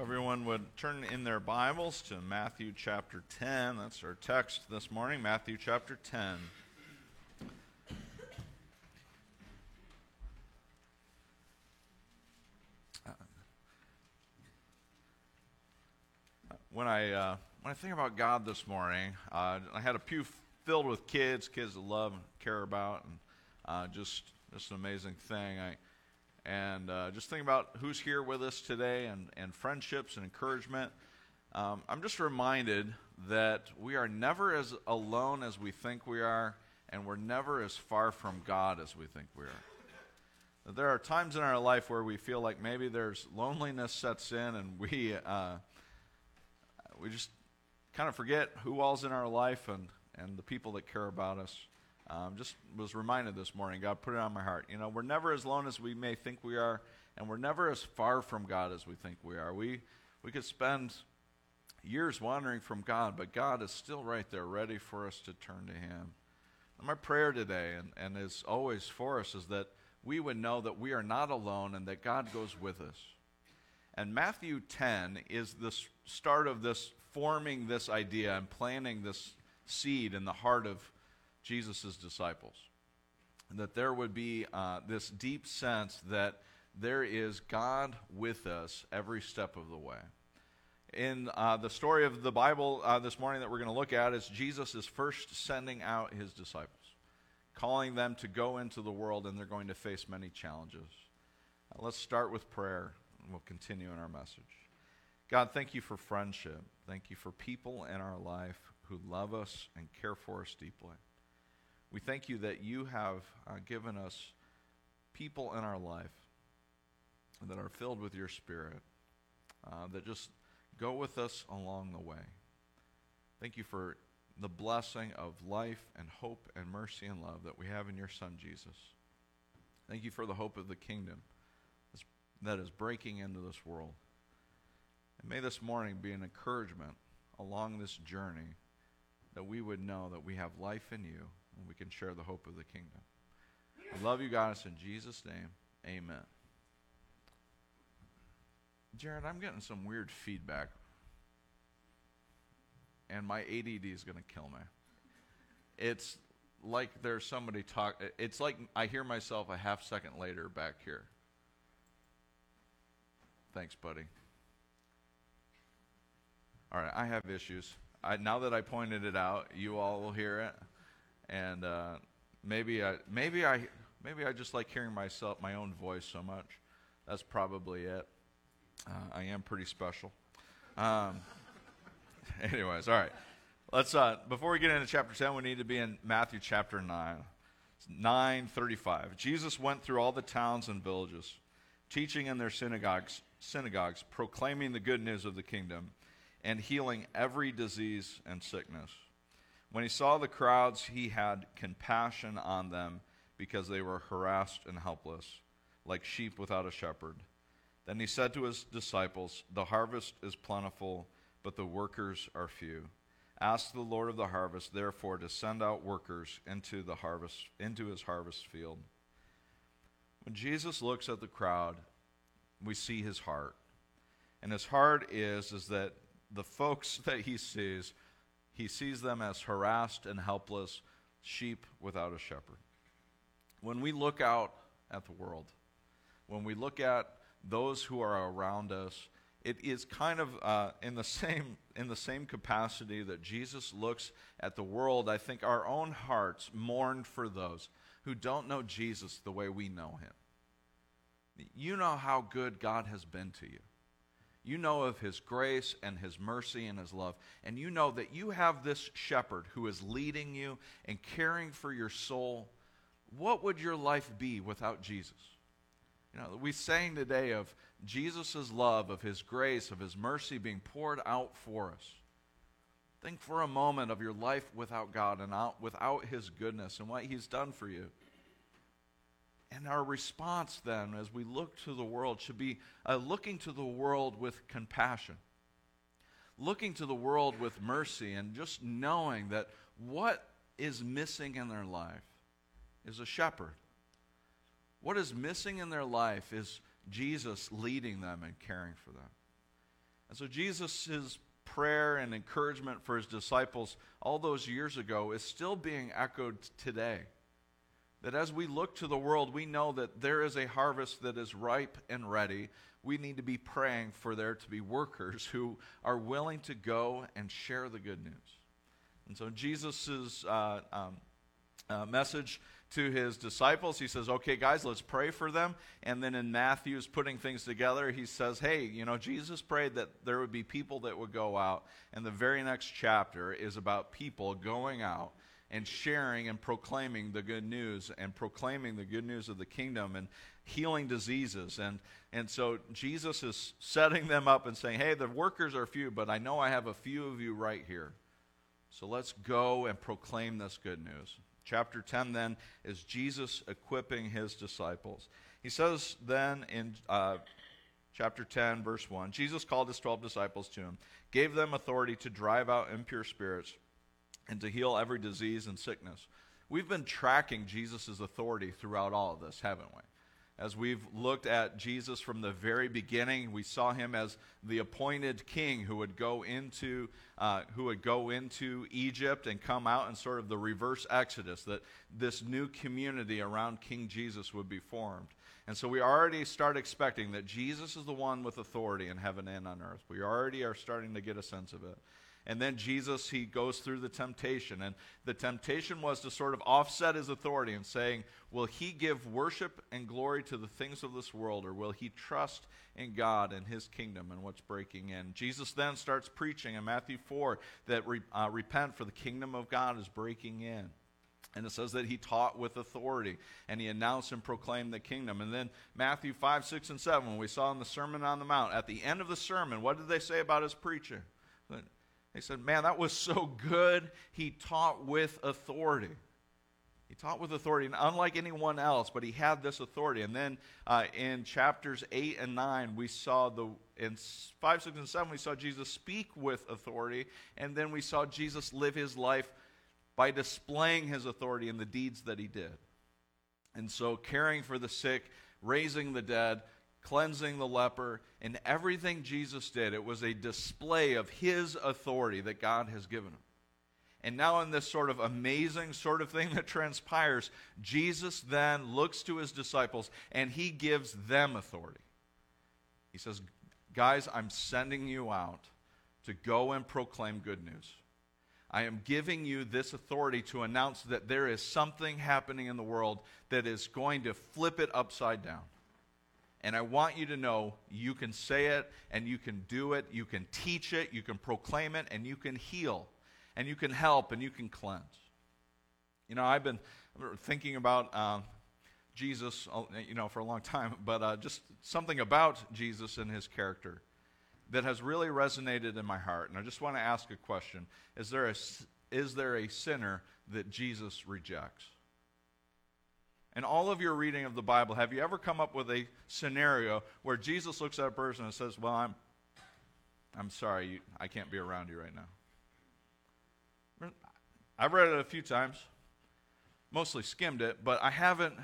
Everyone would turn in their Bibles to Matthew chapter 10. That's our text this morning, Matthew chapter 10. When I, uh, when I think about God this morning, uh, I had a pew filled with kids, kids that love and care about, and uh, just, just an amazing thing. I, and uh, just think about who's here with us today and, and friendships and encouragement. Um, I'm just reminded that we are never as alone as we think we are, and we're never as far from God as we think we are. There are times in our life where we feel like maybe there's loneliness sets in, and we uh, we just kind of forget who all's in our life and, and the people that care about us. Um, just was reminded this morning, God put it on my heart. You know, we're never as alone as we may think we are, and we're never as far from God as we think we are. We, we could spend years wandering from God, but God is still right there, ready for us to turn to Him. And my prayer today, and, and is always for us, is that we would know that we are not alone and that God goes with us. And Matthew 10 is the start of this forming this idea and planting this seed in the heart of Jesus' disciples. That there would be uh, this deep sense that there is God with us every step of the way. In uh, the story of the Bible uh, this morning that we're going to look at, is Jesus is first sending out his disciples, calling them to go into the world, and they're going to face many challenges. Uh, let's start with prayer, and we'll continue in our message. God, thank you for friendship. Thank you for people in our life who love us and care for us deeply. We thank you that you have uh, given us people in our life that are filled with your spirit, uh, that just go with us along the way. Thank you for the blessing of life and hope and mercy and love that we have in your Son, Jesus. Thank you for the hope of the kingdom that is breaking into this world. And may this morning be an encouragement along this journey that we would know that we have life in you and we can share the hope of the kingdom. I love you guys in Jesus' name. Amen. Jared, I'm getting some weird feedback. And my ADD is going to kill me. It's like there's somebody talk. It's like I hear myself a half second later back here. Thanks, buddy. All right, I have issues. I, now that I pointed it out, you all will hear it and uh, maybe I maybe I maybe I just like hearing myself my own voice so much. That's probably it. Uh, I am pretty special. Um, anyways, all right. Let's uh, before we get into chapter ten, we need to be in Matthew chapter nine. Nine thirty-five. Jesus went through all the towns and villages, teaching in their synagogues, synagogues, proclaiming the good news of the kingdom, and healing every disease and sickness. When he saw the crowds, he had compassion on them because they were harassed and helpless, like sheep without a shepherd. Then he said to his disciples, The harvest is plentiful, but the workers are few. Ask the Lord of the harvest, therefore, to send out workers into the harvest, into his harvest field. When Jesus looks at the crowd, we see his heart. And his heart is, is that the folks that he sees he sees them as harassed and helpless sheep without a shepherd. When we look out at the world, when we look at those who are around us, it is kind of uh, in the same in the same capacity that Jesus looks at the world. I think our own hearts mourn for those who don't know Jesus the way we know him. You know how good God has been to you. You know of his grace and his mercy and his love. And you know that you have this shepherd who is leading you and caring for your soul. What would your life be without Jesus? You know, we sang today of Jesus' love, of his grace, of his mercy being poured out for us. Think for a moment of your life without God and out, without his goodness and what he's done for you. And our response then, as we look to the world, should be uh, looking to the world with compassion, looking to the world with mercy, and just knowing that what is missing in their life is a shepherd. What is missing in their life is Jesus leading them and caring for them. And so Jesus' prayer and encouragement for his disciples all those years ago is still being echoed today. That as we look to the world, we know that there is a harvest that is ripe and ready. We need to be praying for there to be workers who are willing to go and share the good news. And so Jesus' uh, um, uh, message to his disciples. He says, Okay, guys, let's pray for them. And then in Matthew's putting things together, he says, Hey, you know, Jesus prayed that there would be people that would go out. And the very next chapter is about people going out and sharing and proclaiming the good news and proclaiming the good news of the kingdom and healing diseases. And, and so Jesus is setting them up and saying, Hey, the workers are few, but I know I have a few of you right here. So let's go and proclaim this good news. Chapter 10 then is Jesus equipping his disciples. He says then in uh, chapter 10, verse 1 Jesus called his 12 disciples to him, gave them authority to drive out impure spirits and to heal every disease and sickness. We've been tracking Jesus' authority throughout all of this, haven't we? As we've looked at Jesus from the very beginning, we saw him as the appointed king who would go into uh, who would go into Egypt and come out in sort of the reverse exodus. That this new community around King Jesus would be formed. And so we already start expecting that Jesus is the one with authority in heaven and on earth. We already are starting to get a sense of it. And then Jesus, he goes through the temptation. And the temptation was to sort of offset his authority and saying, Will he give worship and glory to the things of this world, or will he trust in God and his kingdom and what's breaking in? Jesus then starts preaching in Matthew 4 that uh, repent, for the kingdom of God is breaking in. And it says that he taught with authority and he announced and proclaimed the kingdom. And then Matthew 5, 6, and 7, we saw in the Sermon on the Mount, at the end of the sermon, what did they say about his preaching? They said, Man, that was so good. He taught with authority. He taught with authority, and unlike anyone else, but he had this authority. And then uh, in chapters 8 and 9, we saw the, in 5, 6, and 7, we saw Jesus speak with authority, and then we saw Jesus live his life by displaying his authority in the deeds that he did. And so, caring for the sick, raising the dead, cleansing the leper, and everything Jesus did, it was a display of his authority that God has given him. And now, in this sort of amazing sort of thing that transpires, Jesus then looks to his disciples and he gives them authority. He says, Guys, I'm sending you out to go and proclaim good news. I am giving you this authority to announce that there is something happening in the world that is going to flip it upside down. And I want you to know you can say it and you can do it, you can teach it, you can proclaim it, and you can heal, and you can help, and you can cleanse. You know, I've been thinking about um, Jesus, uh, you know, for a long time, but uh, just something about Jesus and his character that has really resonated in my heart. And I just want to ask a question Is there a, is there a sinner that Jesus rejects? In all of your reading of the Bible, have you ever come up with a scenario where Jesus looks at a person and says, Well, I'm, I'm sorry, you, I can't be around you right now? I've read it a few times, mostly skimmed it, but I haven't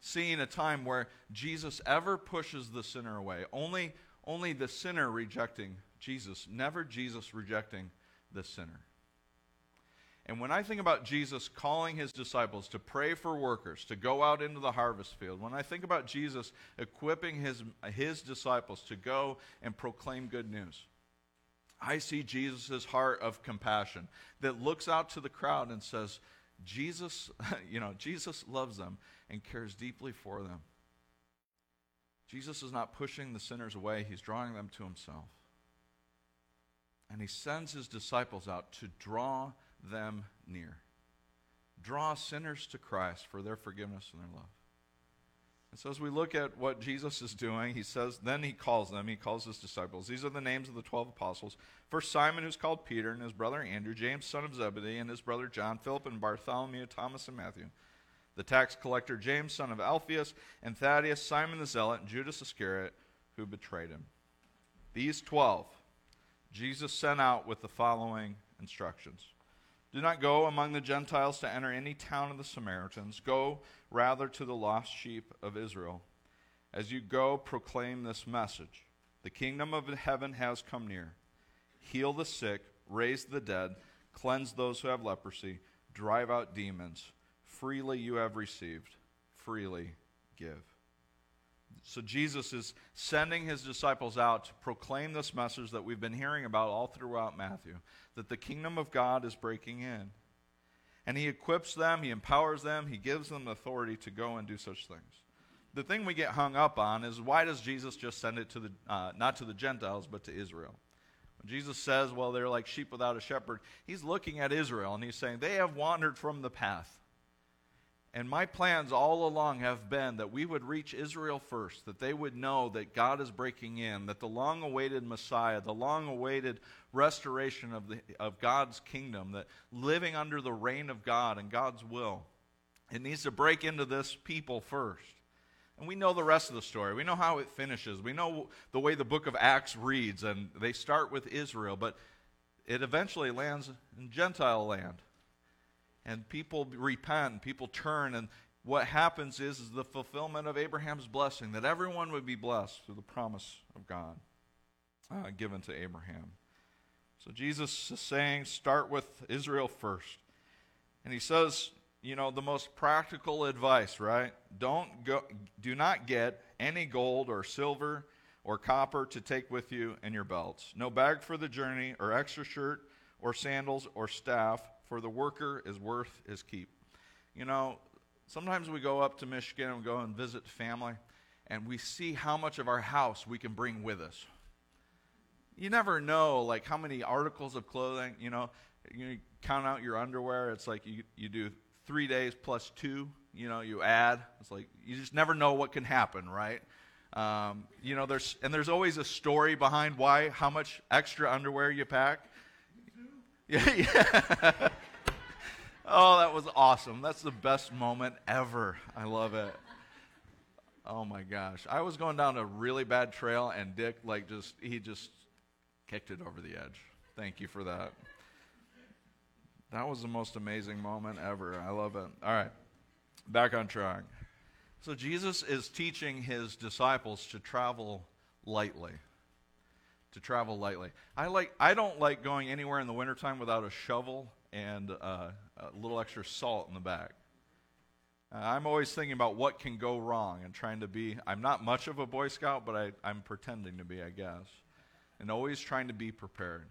seen a time where Jesus ever pushes the sinner away. Only, only the sinner rejecting Jesus, never Jesus rejecting the sinner. And when I think about Jesus calling his disciples to pray for workers, to go out into the harvest field, when I think about Jesus equipping his, his disciples to go and proclaim good news, I see Jesus' heart of compassion that looks out to the crowd and says, Jesus, you know, Jesus loves them and cares deeply for them. Jesus is not pushing the sinners away, he's drawing them to himself. And he sends his disciples out to draw them near. Draw sinners to Christ for their forgiveness and their love. And so, as we look at what Jesus is doing, he says, then he calls them, he calls his disciples. These are the names of the 12 apostles. First, Simon, who's called Peter, and his brother Andrew, James, son of Zebedee, and his brother John, Philip, and Bartholomew, Thomas, and Matthew. The tax collector James, son of Alphaeus, and Thaddeus, Simon the Zealot, and Judas Iscariot, who betrayed him. These 12, Jesus sent out with the following instructions do not go among the Gentiles to enter any town of the Samaritans. Go rather to the lost sheep of Israel. As you go, proclaim this message The kingdom of heaven has come near. Heal the sick, raise the dead, cleanse those who have leprosy, drive out demons. Freely you have received, freely give. So Jesus is sending his disciples out to proclaim this message that we've been hearing about all throughout Matthew that the kingdom of God is breaking in. And he equips them, he empowers them, he gives them authority to go and do such things. The thing we get hung up on is why does Jesus just send it to the, uh, not to the Gentiles, but to Israel? When Jesus says, well, they're like sheep without a shepherd, he's looking at Israel and he's saying, they have wandered from the path. And my plans all along have been that we would reach Israel first, that they would know that God is breaking in, that the long awaited Messiah, the long awaited restoration of, the, of God's kingdom, that living under the reign of God and God's will, it needs to break into this people first. And we know the rest of the story. We know how it finishes. We know the way the book of Acts reads, and they start with Israel, but it eventually lands in Gentile land and people repent, and people turn, and what happens is, is the fulfillment of Abraham's blessing, that everyone would be blessed through the promise of God uh, given to Abraham. So Jesus is saying, start with Israel first. And he says, you know, the most practical advice, right? Don't go, do not get any gold or silver or copper to take with you in your belts. No bag for the journey, or extra shirt, or sandals, or staff for the worker is worth his keep. You know, sometimes we go up to Michigan and go and visit family, and we see how much of our house we can bring with us. You never know, like, how many articles of clothing, you know, you count out your underwear, it's like you, you do three days plus two, you know, you add. It's like you just never know what can happen, right? Um, you know, there's and there's always a story behind why how much extra underwear you pack. Yeah, oh, that was awesome. That's the best moment ever. I love it. Oh my gosh. I was going down a really bad trail and Dick like just he just kicked it over the edge. Thank you for that. That was the most amazing moment ever. I love it. All right. Back on track. So Jesus is teaching his disciples to travel lightly to travel lightly. I like I don't like going anywhere in the wintertime without a shovel and uh, a little extra salt in the back. Uh, I'm always thinking about what can go wrong and trying to be. I'm not much of a Boy Scout, but I, I'm pretending to be, I guess, and always trying to be prepared.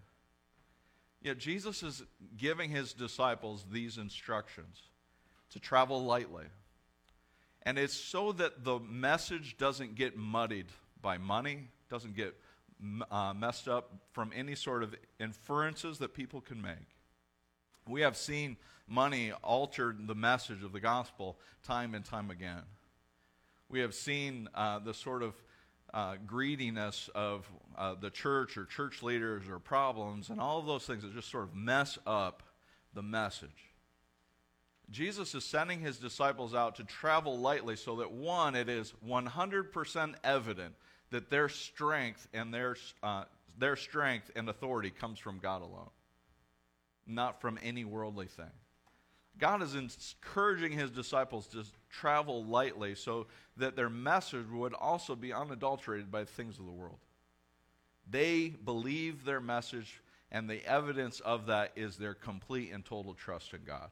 Yet Jesus is giving his disciples these instructions to travel lightly. And it's so that the message doesn't get muddied by money, doesn't get uh, messed up from any sort of inferences that people can make. We have seen money alter the message of the gospel time and time again. We have seen uh, the sort of uh, greediness of uh, the church or church leaders or problems and all of those things that just sort of mess up the message. Jesus is sending his disciples out to travel lightly so that, one, it is 100% evident that their strength and their, uh, their strength and authority comes from God alone, not from any worldly thing. God is encouraging his disciples to travel lightly so that their message would also be unadulterated by the things of the world. They believe their message, and the evidence of that is their complete and total trust in God.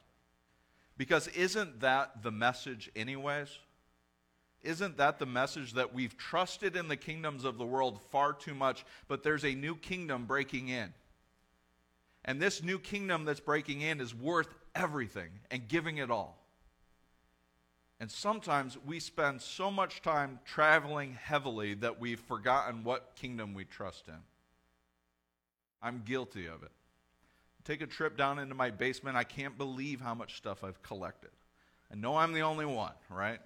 Because isn't that the message, anyways? Isn't that the message that we've trusted in the kingdoms of the world far too much, but there's a new kingdom breaking in? And this new kingdom that's breaking in is worth everything and giving it all. And sometimes we spend so much time traveling heavily that we've forgotten what kingdom we trust in. I'm guilty of it. Take a trip down into my basement. I can't believe how much stuff I've collected. I know I'm the only one, right?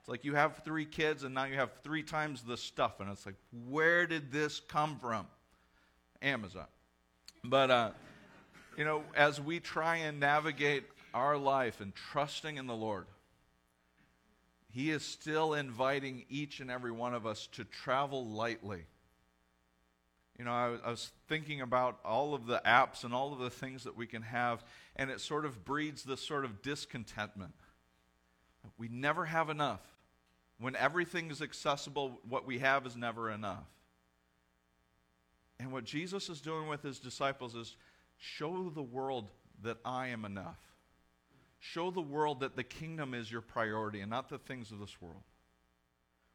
It's like you have three kids and now you have three times the stuff. And it's like, where did this come from? Amazon. But, uh, you know, as we try and navigate our life and trusting in the Lord, He is still inviting each and every one of us to travel lightly. You know, I, I, was thinking about all of the apps and all of the things that we can have, and it sort of breeds this sort of discontentment. We never have enough. When everything is accessible, what we have is never enough. And what Jesus is doing with his disciples is show the world that I am enough. Show the world that the kingdom is your priority and not the things of this world.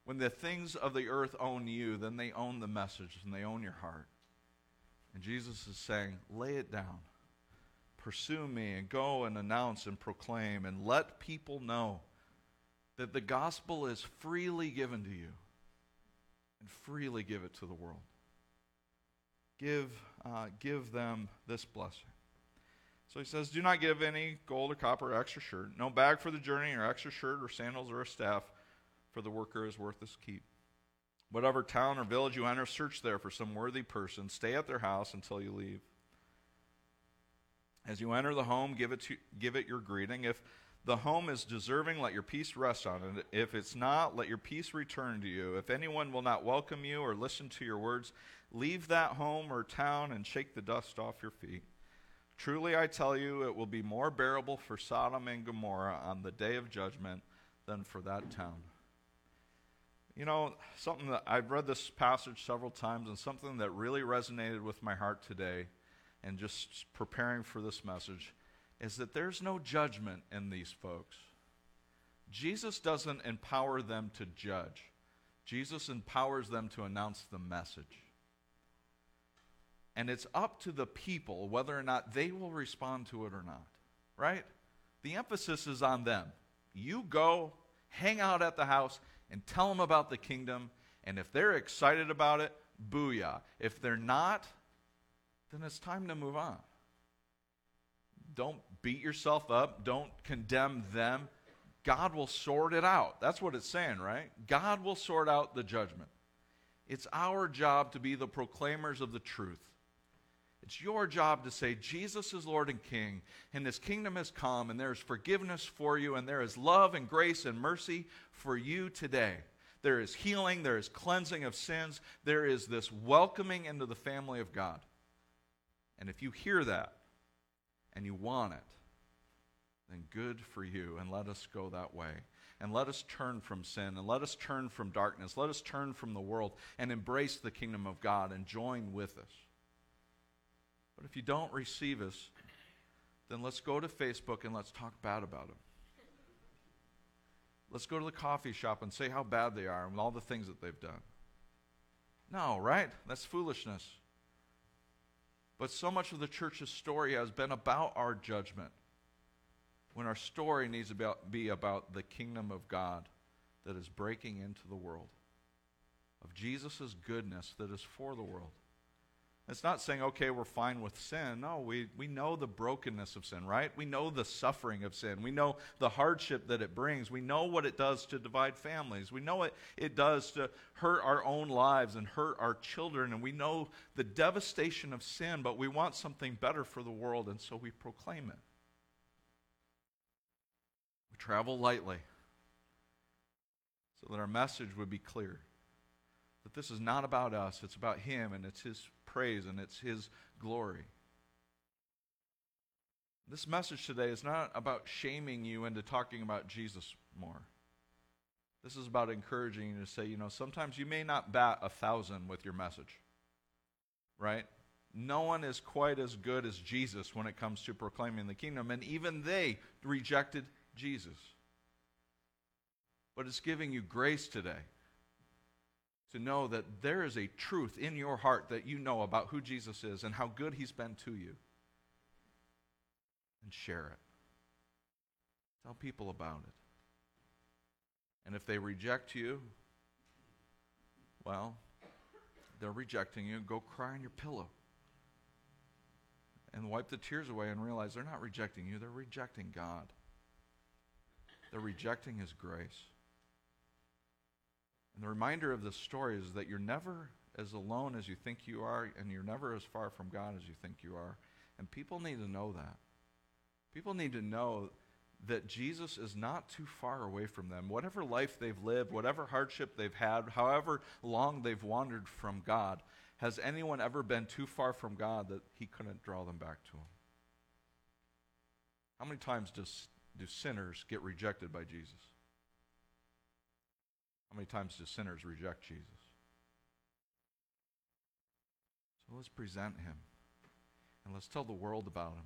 When the things of the earth own you, then they own the message and they own your heart. And Jesus is saying, lay it down. Pursue me and go and announce and proclaim and let people know that the gospel is freely given to you and freely give it to the world. Give, uh, give them this blessing. So he says, Do not give any gold or copper or extra shirt, no bag for the journey, or extra shirt, or sandals, or a staff, for the worker is worth his keep. Whatever town or village you enter, search there for some worthy person. Stay at their house until you leave. As you enter the home, give it, to, give it your greeting. If the home is deserving, let your peace rest on it. If it's not, let your peace return to you. If anyone will not welcome you or listen to your words, leave that home or town and shake the dust off your feet. Truly, I tell you, it will be more bearable for Sodom and Gomorrah on the day of judgment than for that town. You know, something that I've read this passage several times, and something that really resonated with my heart today, and just preparing for this message is that there's no judgment in these folks. Jesus doesn't empower them to judge, Jesus empowers them to announce the message. And it's up to the people whether or not they will respond to it or not, right? The emphasis is on them. You go, hang out at the house, and tell them about the kingdom. And if they're excited about it, booyah. If they're not, then it's time to move on. Don't beat yourself up. Don't condemn them. God will sort it out. That's what it's saying, right? God will sort out the judgment. It's our job to be the proclaimers of the truth. It's your job to say, Jesus is Lord and King, and His kingdom has come, and there is forgiveness for you, and there is love and grace and mercy for you today. There is healing, there is cleansing of sins, there is this welcoming into the family of God. And if you hear that, and you want it, then good for you, and let us go that way. And let us turn from sin, and let us turn from darkness, let us turn from the world, and embrace the kingdom of God and join with us. But if you don't receive us, then let's go to Facebook and let's talk bad about them. Let's go to the coffee shop and say how bad they are and all the things that they've done. No, right? That's foolishness. But so much of the church's story has been about our judgment, when our story needs to be about the kingdom of God that is breaking into the world, of Jesus' goodness that is for the world. It's not saying, okay, we're fine with sin. No, we, we know the brokenness of sin, right? We know the suffering of sin. We know the hardship that it brings. We know what it does to divide families. We know what it does to hurt our own lives and hurt our children. And we know the devastation of sin, but we want something better for the world, and so we proclaim it. We travel lightly so that our message would be clear. That this is not about us, it's about Him, and it's His praise and it's His glory. This message today is not about shaming you into talking about Jesus more. This is about encouraging you to say, you know, sometimes you may not bat a thousand with your message, right? No one is quite as good as Jesus when it comes to proclaiming the kingdom, and even they rejected Jesus. But it's giving you grace today to know that there is a truth in your heart that you know about who Jesus is and how good he's been to you. And share it. Tell people about it. And if they reject you, well, they're rejecting you. Go cry on your pillow. And wipe the tears away and realize they're not rejecting you, they're rejecting God. They're rejecting His grace. And the reminder of this story is that you're never as alone as you think you are, and you're never as far from God as you think you are. And people need to know that. People need to know that Jesus is not too far away from them. Whatever life they've lived, whatever hardship they've had, however long they've wandered from God, has anyone ever been too far from God that he couldn't draw them back to him? How many times does, do sinners get rejected by Jesus? How many times do sinners reject Jesus? So let's present him. And let's tell the world about him.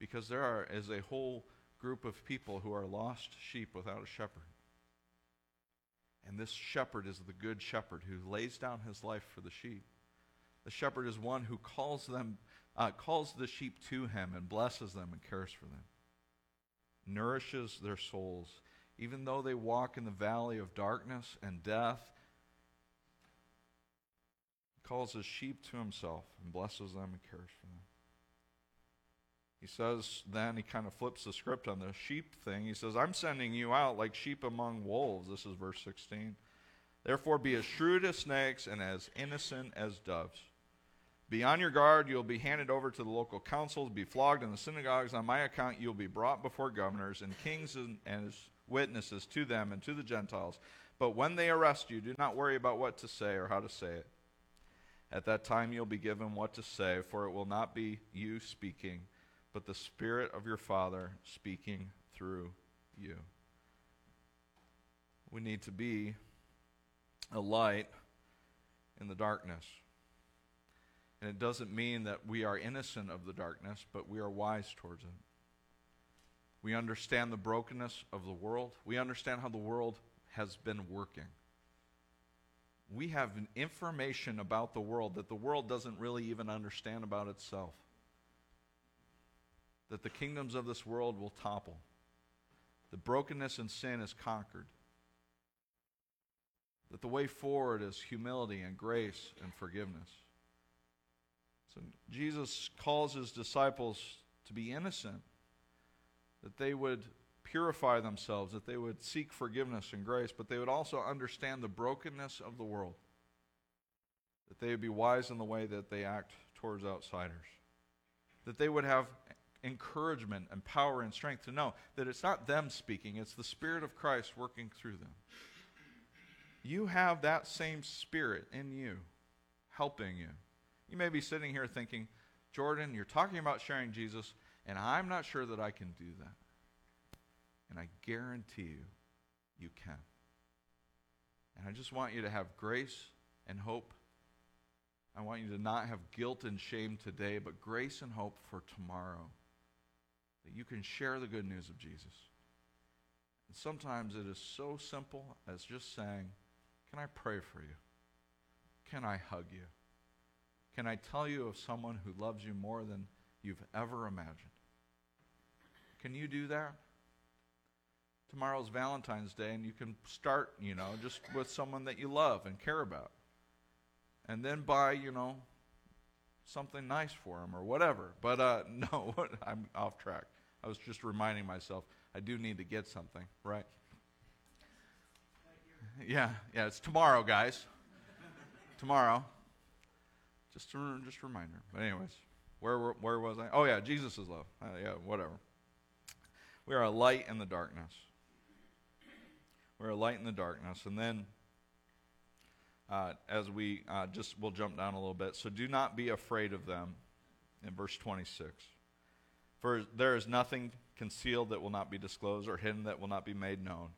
Because there are, is a whole group of people who are lost sheep without a shepherd. And this shepherd is the good shepherd who lays down his life for the sheep. The shepherd is one who calls them, uh, calls the sheep to him and blesses them and cares for them, nourishes their souls, even though they walk in the valley of darkness and death. He calls his sheep to himself and blesses them and cares for them. He says, then he kind of flips the script on the sheep thing. He says, I'm sending you out like sheep among wolves. This is verse 16. Therefore, be as shrewd as snakes and as innocent as doves. Be on your guard. You'll be handed over to the local councils, be flogged in the synagogues. On my account, you'll be brought before governors and kings and, as witnesses to them and to the Gentiles. But when they arrest you, do not worry about what to say or how to say it. At that time, you'll be given what to say, for it will not be you speaking, but the Spirit of your Father speaking through you. We need to be a light in the darkness. And it doesn't mean that we are innocent of the darkness, but we are wise towards it. We understand the brokenness of the world. We understand how the world has been working. We have information about the world that the world doesn't really even understand about itself. That the kingdoms of this world will topple. The brokenness and sin is conquered. That the way forward is humility and grace and forgiveness. So Jesus calls his disciples to be innocent, that they would purify themselves, that they would seek forgiveness and grace, but they would also understand the brokenness of the world, that they would be wise in the way that they act towards outsiders, that they would have encouragement and power and strength to know that it's not them speaking, it's the Spirit of Christ working through them. You have that same Spirit in you, helping you. You may be sitting here thinking, Jordan, you're talking about sharing Jesus, and I'm not sure that I can do that. And I guarantee you, you can. And I just want you to have grace and hope. I want you to not have guilt and shame today, but grace and hope for tomorrow. That you can share the good news of Jesus. And sometimes it is so simple as just saying, Can I pray for you? Can I hug you? Can I tell you of someone who loves you more than you've ever imagined? Can you do that? Tomorrow's Valentine's Day, and you can start, you know, just with someone that you love and care about. And then buy, you know, something nice for them or whatever. But uh, no, I'm off track. I was just reminding myself I do need to get something, right? Yeah, yeah, it's tomorrow, guys. tomorrow. Just a, just a reminder. But anyways, where where was I? Oh yeah, Jesus is love. Uh, yeah, whatever. We are a light in the darkness. We're a light in the darkness, and then uh, as we uh, just we'll jump down a little bit. So do not be afraid of them. In verse 26, for there is nothing concealed that will not be disclosed, or hidden that will not be made known.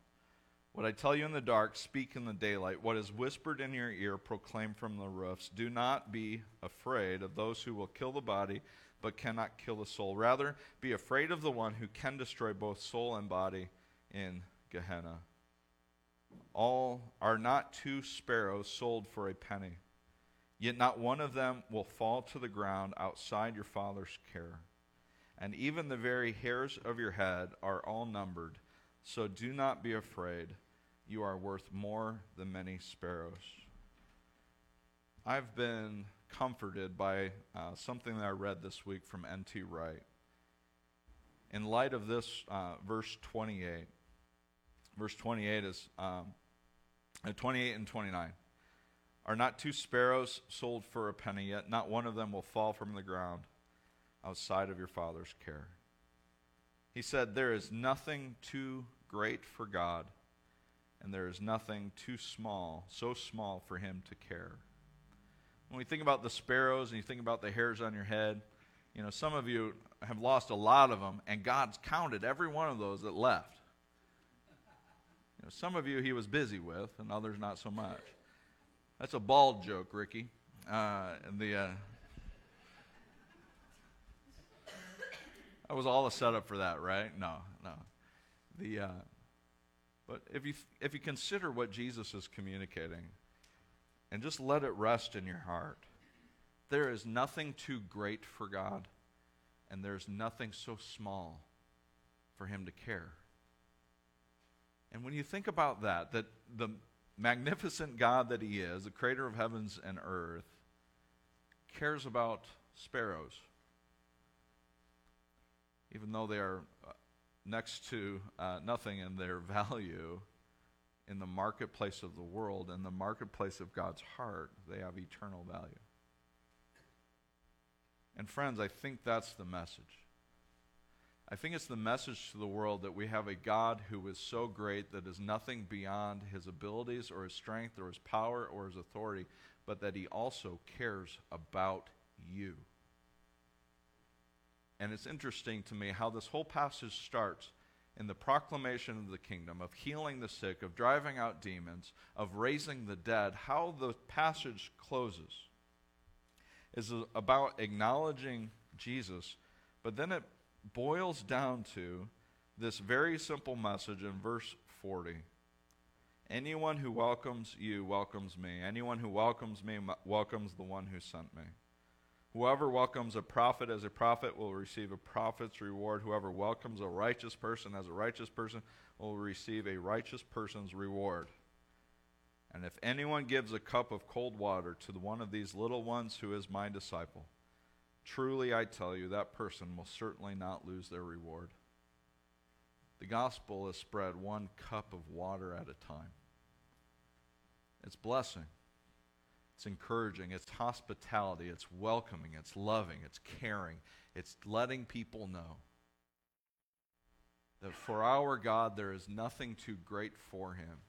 What I tell you in the dark, speak in the daylight. What is whispered in your ear, proclaim from the roofs. Do not be afraid of those who will kill the body, but cannot kill the soul. Rather, be afraid of the one who can destroy both soul and body in Gehenna. All are not two sparrows sold for a penny, yet not one of them will fall to the ground outside your Father's care. And even the very hairs of your head are all numbered. So do not be afraid you are worth more than many sparrows. I've been comforted by uh, something that I read this week from N.T. Wright. In light of this, uh, verse 28, verse 28 is um, uh, 28 and 29. Are not two sparrows sold for a penny yet? Not one of them will fall from the ground outside of your Father's care. He said, There is nothing too great for God and there is nothing too small, so small for him to care. When we think about the sparrows and you think about the hairs on your head, you know, some of you have lost a lot of them, and God's counted every one of those that left. You know, some of you he was busy with, and others not so much. That's a bald joke, Ricky. Uh, and the uh, that was all a setup for that, right? No, no. The uh, but if you if you consider what Jesus is communicating, and just let it rest in your heart, there is nothing too great for God, and there's nothing so small for Him to care. And when you think about that, that the magnificent God that He is, the creator of heavens and earth, cares about sparrows, even though they are uh, next to uh, nothing in their value in the marketplace of the world and the marketplace of God's heart, they have eternal value. And friends, I think that's the message. I think it's the message to the world that we have a God who is so great that is nothing beyond his abilities or his strength or his power or his authority, but that he also cares about you. And it's interesting to me how this whole passage starts in the proclamation of the kingdom, of healing the sick, of driving out demons, of raising the dead. How the passage closes is about acknowledging Jesus, but then it boils down to this very simple message in verse 40. Anyone who welcomes you welcomes me. Anyone who welcomes me welcomes the one who sent me. Whoever welcomes a prophet as a prophet will receive a prophet's reward. Whoever welcomes a righteous person as a righteous person will receive a righteous person's reward. And if anyone gives a cup of cold water to one of these little ones who is my disciple, truly I tell you, that person will certainly not lose their reward. The gospel is spread one cup of water at a time. It's blessing. It's encouraging, it's hospitality, it's welcoming, it's loving, it's caring, it's letting people know that for our God there is nothing too great for him,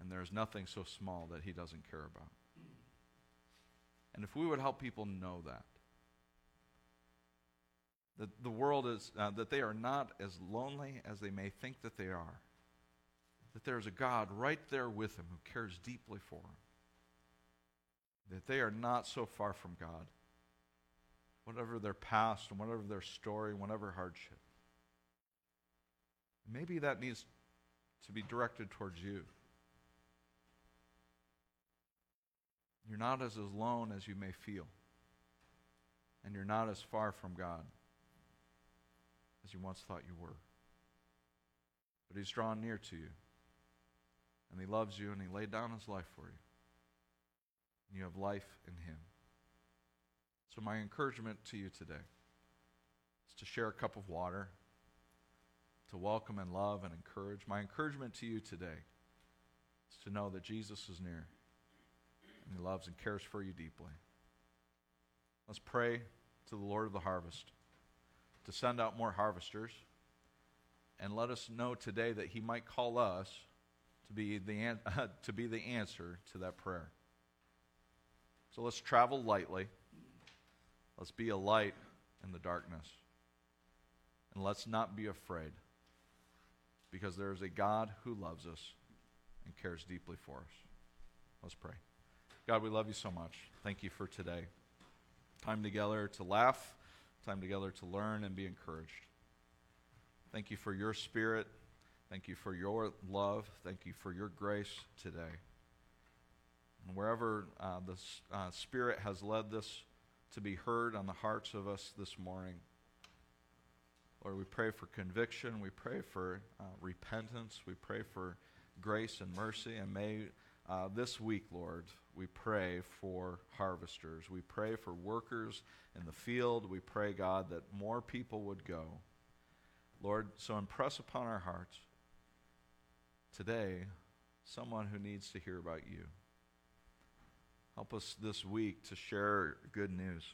and there is nothing so small that he doesn't care about. And if we would help people know that, that the world is, uh, that they are not as lonely as they may think that they are that there's a God right there with them who cares deeply for them. That they are not so far from God, whatever their past and whatever their story, whatever hardship. Maybe that needs to be directed towards you. You're not as alone as you may feel, and you're not as far from God as you once thought you were. But He's drawn near to you and He loves you, and He laid down His life for you. And you have life in Him. So, my encouragement to you today is to share a cup of water, to welcome and love and encourage. My encouragement to you today is to know that Jesus is near, and He loves and cares for you deeply. Let's pray to the Lord of the harvest to send out more harvesters. And let us know today that He might call us to be the, uh, to be the answer to that prayer. So let's travel lightly. Let's be a light in the darkness. And let's not be afraid because there is a God who loves us and cares deeply for us. Let's pray. God, we love you so much. Thank you for today. Time together to laugh, time together to learn and be encouraged. Thank you for your spirit. Thank you for your love. Thank you for your grace today. And wherever uh, the uh, Spirit has led this to be heard on the hearts of us this morning, Lord, we pray for conviction. We pray for uh, repentance. We pray for grace and mercy. And may uh, this week, Lord, we pray for harvesters. We pray for workers in the field. We pray, God, that more people would go. Lord, so impress upon our hearts today someone who needs to hear about you. Help us this week to share good news.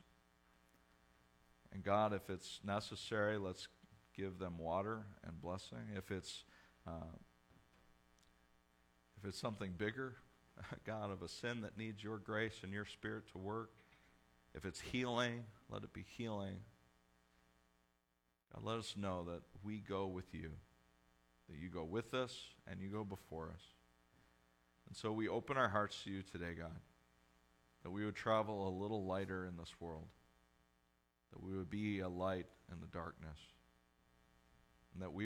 And God, if it's necessary, let's give them water and blessing. If it's uh, if it's something bigger, God, of a sin that needs your grace and your spirit to work, if it's healing, let it be healing. God, let us know that we go with you that you go with us and you go before us. And so we open our hearts to you today, God. that we would travel a little lighter in this world, that we would be a light in the darkness, and that we